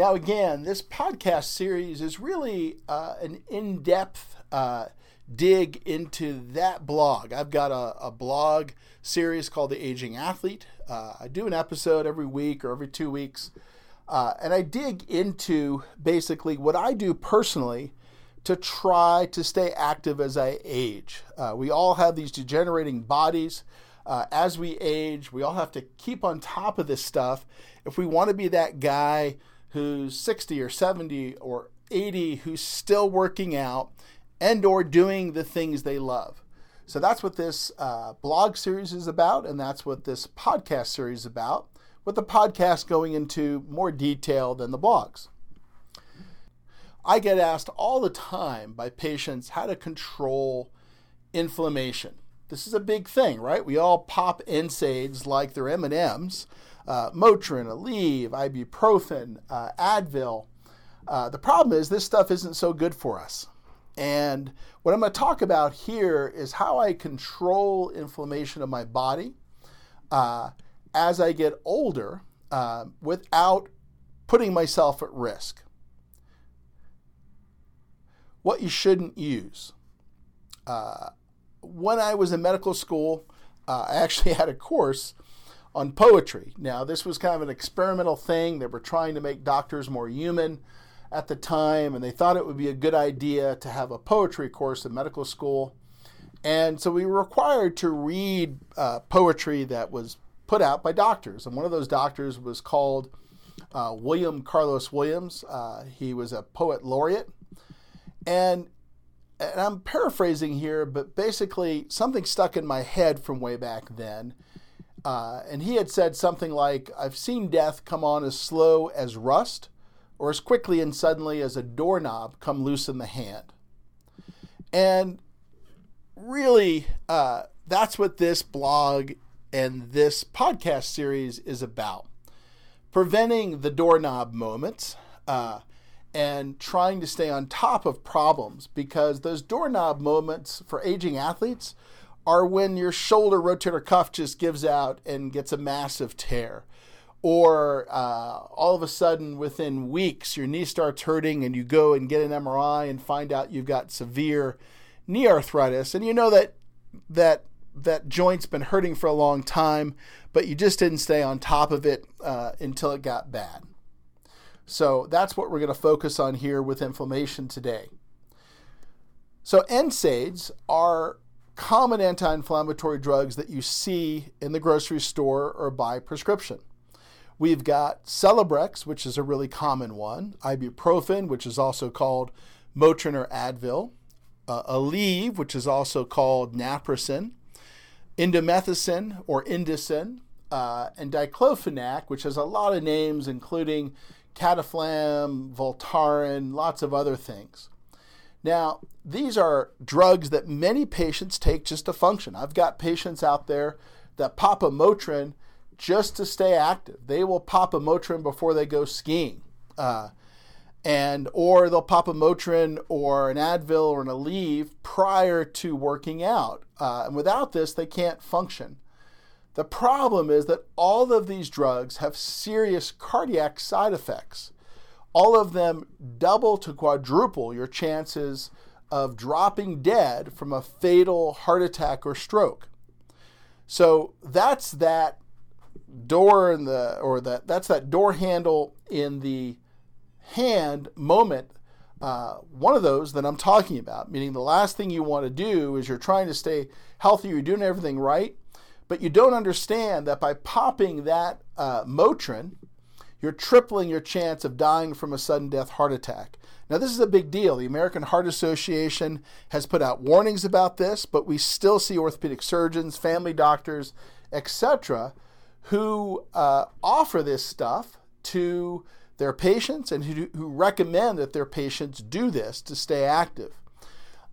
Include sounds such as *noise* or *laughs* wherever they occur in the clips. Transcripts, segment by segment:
Now, again, this podcast series is really uh, an in depth uh, dig into that blog. I've got a, a blog series called The Aging Athlete. Uh, I do an episode every week or every two weeks, uh, and I dig into basically what I do personally to try to stay active as I age. Uh, we all have these degenerating bodies. Uh, as we age, we all have to keep on top of this stuff if we want to be that guy who's 60 or 70 or 80 who's still working out and or doing the things they love. So that's what this uh, blog series is about, and that's what this podcast series is about, with the podcast going into more detail than the blogs. I get asked all the time by patients how to control inflammation. This is a big thing, right? We all pop NSAIDs like they're M&Ms, uh, Motrin, Aleve, ibuprofen, uh, Advil. Uh, the problem is this stuff isn't so good for us. And what I'm going to talk about here is how I control inflammation of my body uh, as I get older uh, without putting myself at risk. What you shouldn't use. Uh, when I was in medical school, I actually *laughs* had a course on poetry. Now, this was kind of an experimental thing. They were trying to make doctors more human at the time, and they thought it would be a good idea to have a poetry course in medical school. And so we were required to read uh, poetry that was put out by doctors. And one of those doctors was called uh, William Carlos Williams. Uh, he was a poet laureate. And, and I'm paraphrasing here, but basically something stuck in my head from way back then. Uh, and he had said something like, I've seen death come on as slow as rust or as quickly and suddenly as a doorknob come loose in the hand. And really, uh, that's what this blog and this podcast series is about preventing the doorknob moments uh, and trying to stay on top of problems because those doorknob moments for aging athletes are when your shoulder rotator cuff just gives out and gets a massive tear. Or uh, all of a sudden within weeks your knee starts hurting and you go and get an MRI and find out you've got severe knee arthritis. And you know that that that joint's been hurting for a long time but you just didn't stay on top of it uh, until it got bad. So that's what we're going to focus on here with inflammation today. So NSAIDs are common anti-inflammatory drugs that you see in the grocery store or by prescription We've got Celebrex, which is a really common one, ibuprofen, which is also called Motrin or Advil, uh, Aleve, which is also called Naprosyn, indomethacin or Indocin, uh, and diclofenac, which has a lot of names, including Cataflam, Voltaren, lots of other things. Now, these are drugs that many patients take just to function. I've got patients out there that pop a Motrin just to stay active. They will pop a Motrin before they go skiing. Uh, and or they'll pop a Motrin or an Advil or an Aleve prior to working out. Uh, and without this, they can't function. The problem is that all of these drugs have serious cardiac side effects. All of them double to quadruple your chances of dropping dead from a fatal heart attack or stroke. So that's that door in the or that that's that door handle in the hand moment uh, one of those that i'm talking about meaning the last thing you want to do is you're trying to stay healthy you're doing everything right but you don't understand that by popping that uh, motrin you're tripling your chance of dying from a sudden death heart attack now this is a big deal the american heart association has put out warnings about this but we still see orthopedic surgeons family doctors etc who uh, offer this stuff to their patients and who, who, recommend that their patients do this to stay active.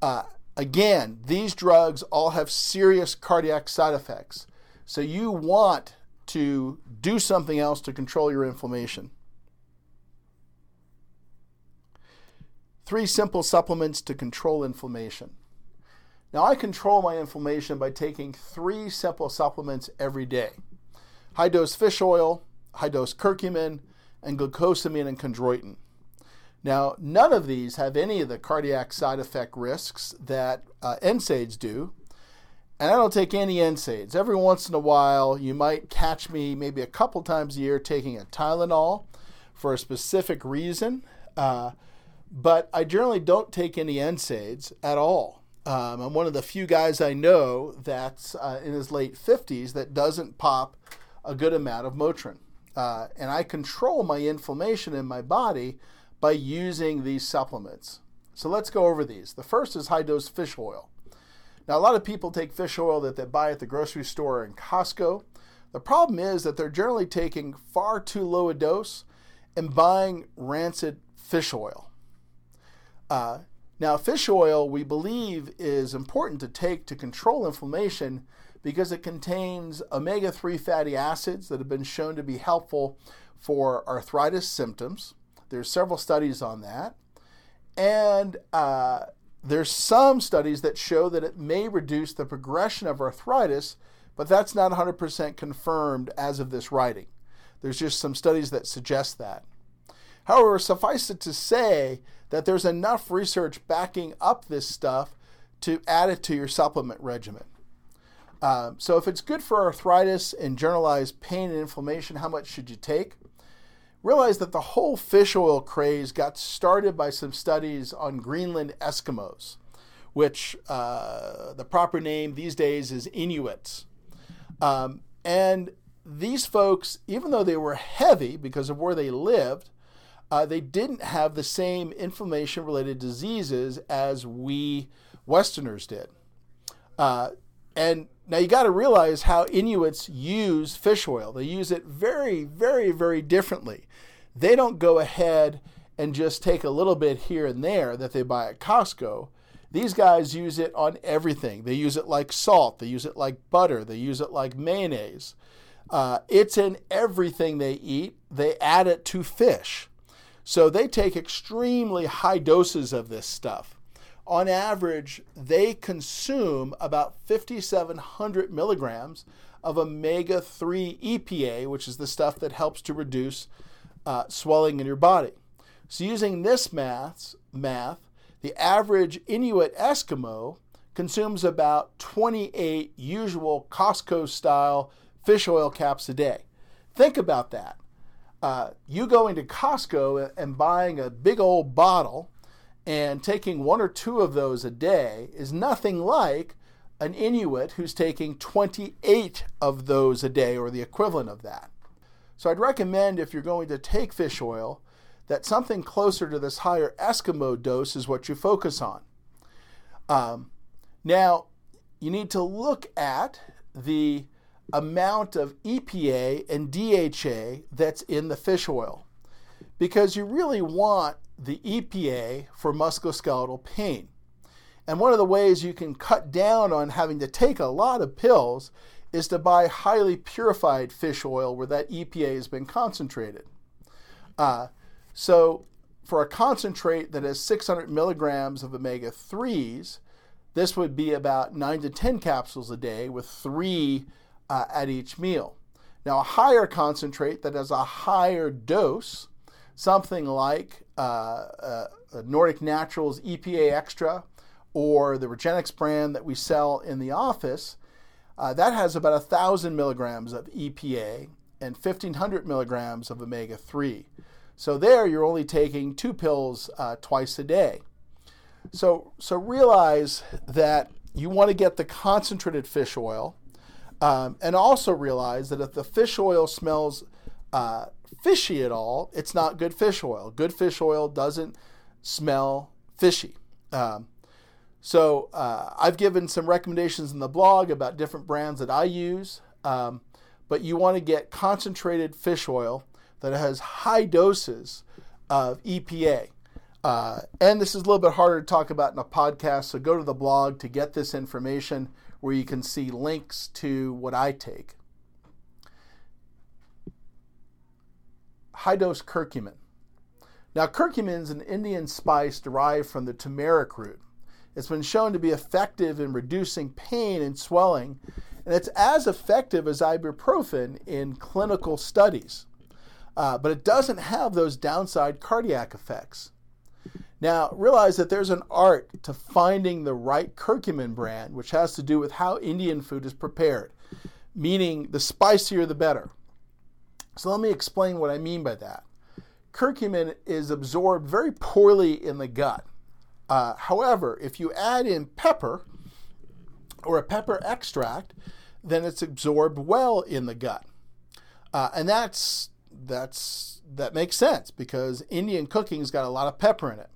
Uh, again, these drugs all have serious cardiac side effects. So you want to do something else to control your inflammation. Three simple supplements to control inflammation. Now, I control my inflammation by taking three simple supplements every day high dose fish oil, high dose curcumin, and glucosamine and chondroitin. Now, none of these have any of the cardiac side effect risks that uh, NSAIDs do. And I don't take any NSAIDs. Every once in a while, you might catch me maybe a couple times a year taking a Tylenol for a specific reason. Uh, but I generally don't take any NSAIDs at all. Um, I'm one of the few guys I know that's uh, in his late 50s that doesn't pop a good amount of Motrin. Uh, and I control my inflammation in my body by using these supplements. So let's go over these. The first is high dose fish oil. Now, a lot of people take fish oil that they buy at the grocery store and Costco. The problem is that they're generally taking far too low a dose and buying rancid fish oil. Uh, now, fish oil, we believe, is important to take to control inflammation because it contains omega 3 fatty acids that have been shown to be helpful for arthritis symptoms. There's several studies on that. And uh, there's some studies that show that it may reduce the progression of arthritis, but that's not 100% confirmed as of this writing. There's just some studies that suggest that. However, suffice it to say that there's enough research backing up this stuff to add it to your supplement regimen. Um, so, if it's good for arthritis and generalized pain and inflammation, how much should you take? Realize that the whole fish oil craze got started by some studies on Greenland Eskimos, which uh, the proper name these days is Inuits. Um, and these folks, even though they were heavy because of where they lived, uh, they didn't have the same inflammation related diseases as we Westerners did. Uh, and now you got to realize how Inuits use fish oil. They use it very, very, very differently. They don't go ahead and just take a little bit here and there that they buy at Costco. These guys use it on everything. They use it like salt, they use it like butter, they use it like mayonnaise. Uh, it's in everything they eat. They add it to fish. So they take extremely high doses of this stuff. On average, they consume about 5,700 milligrams of omega 3 EPA, which is the stuff that helps to reduce uh, swelling in your body. So, using this math, math, the average Inuit Eskimo consumes about 28 usual Costco style fish oil caps a day. Think about that uh, you going to Costco and buying a big old bottle and taking one or two of those a day is nothing like an Inuit who's taking 28 of those a day or the equivalent of that. So I'd recommend if you're going to take fish oil that something closer to this higher Eskimo dose is what you focus on. Um, now, you need to look at the amount of EPA and DHA that's in the fish oil because you really want the EPA for musculoskeletal pain. And one of the ways you can cut down on having to take a lot of pills is to buy highly purified fish oil where that EPA has been concentrated. Uh, so, for a concentrate that has 600 milligrams of omega 3s, this would be about 9 to 10 capsules a day with three uh, at each meal. Now, a higher concentrate that has a higher dose, something like uh, uh, Nordic Naturals EPA Extra or the Regenexx brand that we sell in the office, uh, that has about 1,000 milligrams of EPA and 1,500 milligrams of omega 3. So, there you're only taking two pills uh, twice a day. So, so realize that you want to get the concentrated fish oil um, and also realize that if the fish oil smells uh, fishy at all, it's not good fish oil. Good fish oil doesn't smell fishy. Um, so uh, I've given some recommendations in the blog about different brands that I use, um, but you want to get concentrated fish oil that has high doses of EPA. Uh, and this is a little bit harder to talk about in a podcast, so go to the blog to get this information where you can see links to what I take. High dose curcumin. Now, curcumin is an Indian spice derived from the turmeric root. It's been shown to be effective in reducing pain and swelling, and it's as effective as ibuprofen in clinical studies. uh, but it doesn't have those downside cardiac effects. Now, realize that there's an art to finding the right curcumin brand, which has to do with how Indian food is prepared, meaning the spicier the better. So, let me explain what I mean by that. Curcumin is absorbed very poorly in the gut. Uh, however, if you add in pepper or a pepper extract, then it's absorbed well in the gut. Uh, and that's that's that makes sense because Indian cooking's got a lot of pepper in it.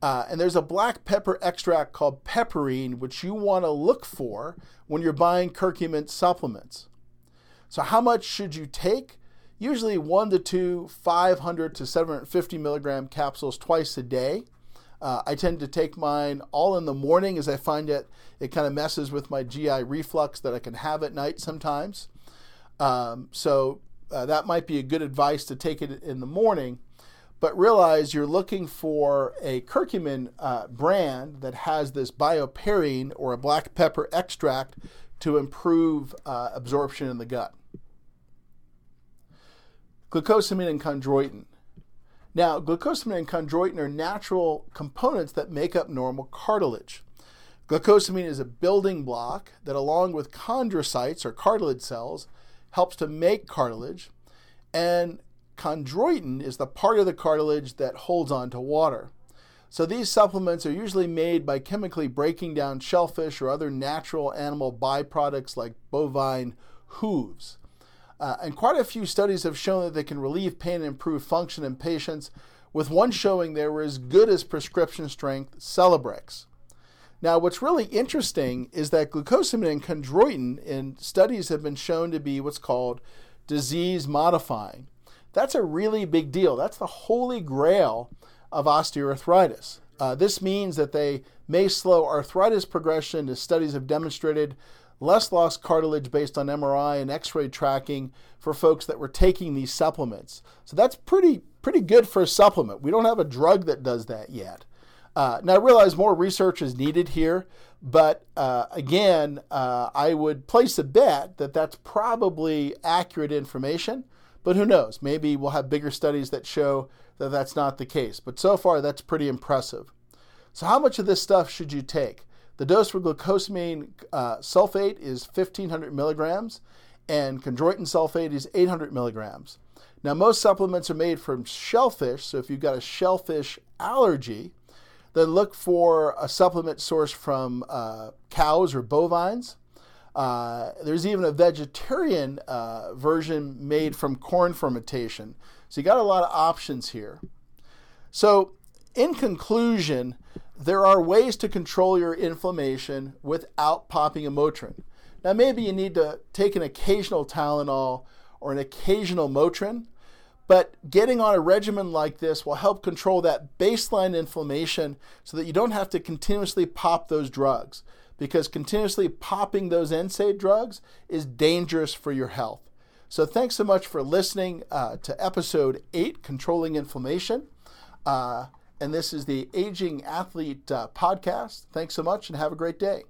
Uh, and there's a black pepper extract called piperine, which you want to look for when you're buying curcumin supplements. So, how much should you take? Usually, one to two 500 to 750 milligram capsules twice a day. Uh, I tend to take mine all in the morning as I find it it kind of messes with my GI reflux that I can have at night sometimes. Um, so uh, that might be a good advice to take it in the morning. But realize you're looking for a curcumin uh, brand that has this bioperine or a black pepper extract to improve uh, absorption in the gut. Glucosamine and chondroitin. Now, glucosamine and chondroitin are natural components that make up normal cartilage. Glucosamine is a building block that, along with chondrocytes or cartilage cells, helps to make cartilage. And chondroitin is the part of the cartilage that holds on to water. So these supplements are usually made by chemically breaking down shellfish or other natural animal byproducts like bovine hooves. Uh, and quite a few studies have shown that they can relieve pain and improve function in patients, with one showing they were as good as prescription strength Celebrex. Now, what's really interesting is that glucosamine and chondroitin in studies have been shown to be what's called disease modifying. That's a really big deal. That's the holy grail of osteoarthritis. Uh, this means that they may slow arthritis progression, as studies have demonstrated less lost cartilage based on MRI and X-ray tracking for folks that were taking these supplements. So that's pretty pretty good for a supplement. We don't have a drug that does that yet. Uh, now, I realize more research is needed here, but uh, again, uh, I would place a bet that that's probably accurate information. But who knows? Maybe we'll have bigger studies that show that that's not the case. But so far, that's pretty impressive. So, how much of this stuff should you take? The dose for glucosamine uh, sulfate is 1500 milligrams, and chondroitin sulfate is 800 milligrams. Now, most supplements are made from shellfish, so if you've got a shellfish allergy, then look for a supplement source from uh, cows or bovines. Uh, there's even a vegetarian uh, version made from corn fermentation. So you got a lot of options here. So, in conclusion, there are ways to control your inflammation without popping a Motrin. Now, maybe you need to take an occasional Tylenol or an occasional Motrin, but getting on a regimen like this will help control that baseline inflammation so that you don't have to continuously pop those drugs because continuously popping those NSAID drugs is dangerous for your health. So, thanks so much for listening uh, to episode 8 Controlling Inflammation. Uh, and this is the Aging Athlete uh, podcast. Thanks so much and have a great day.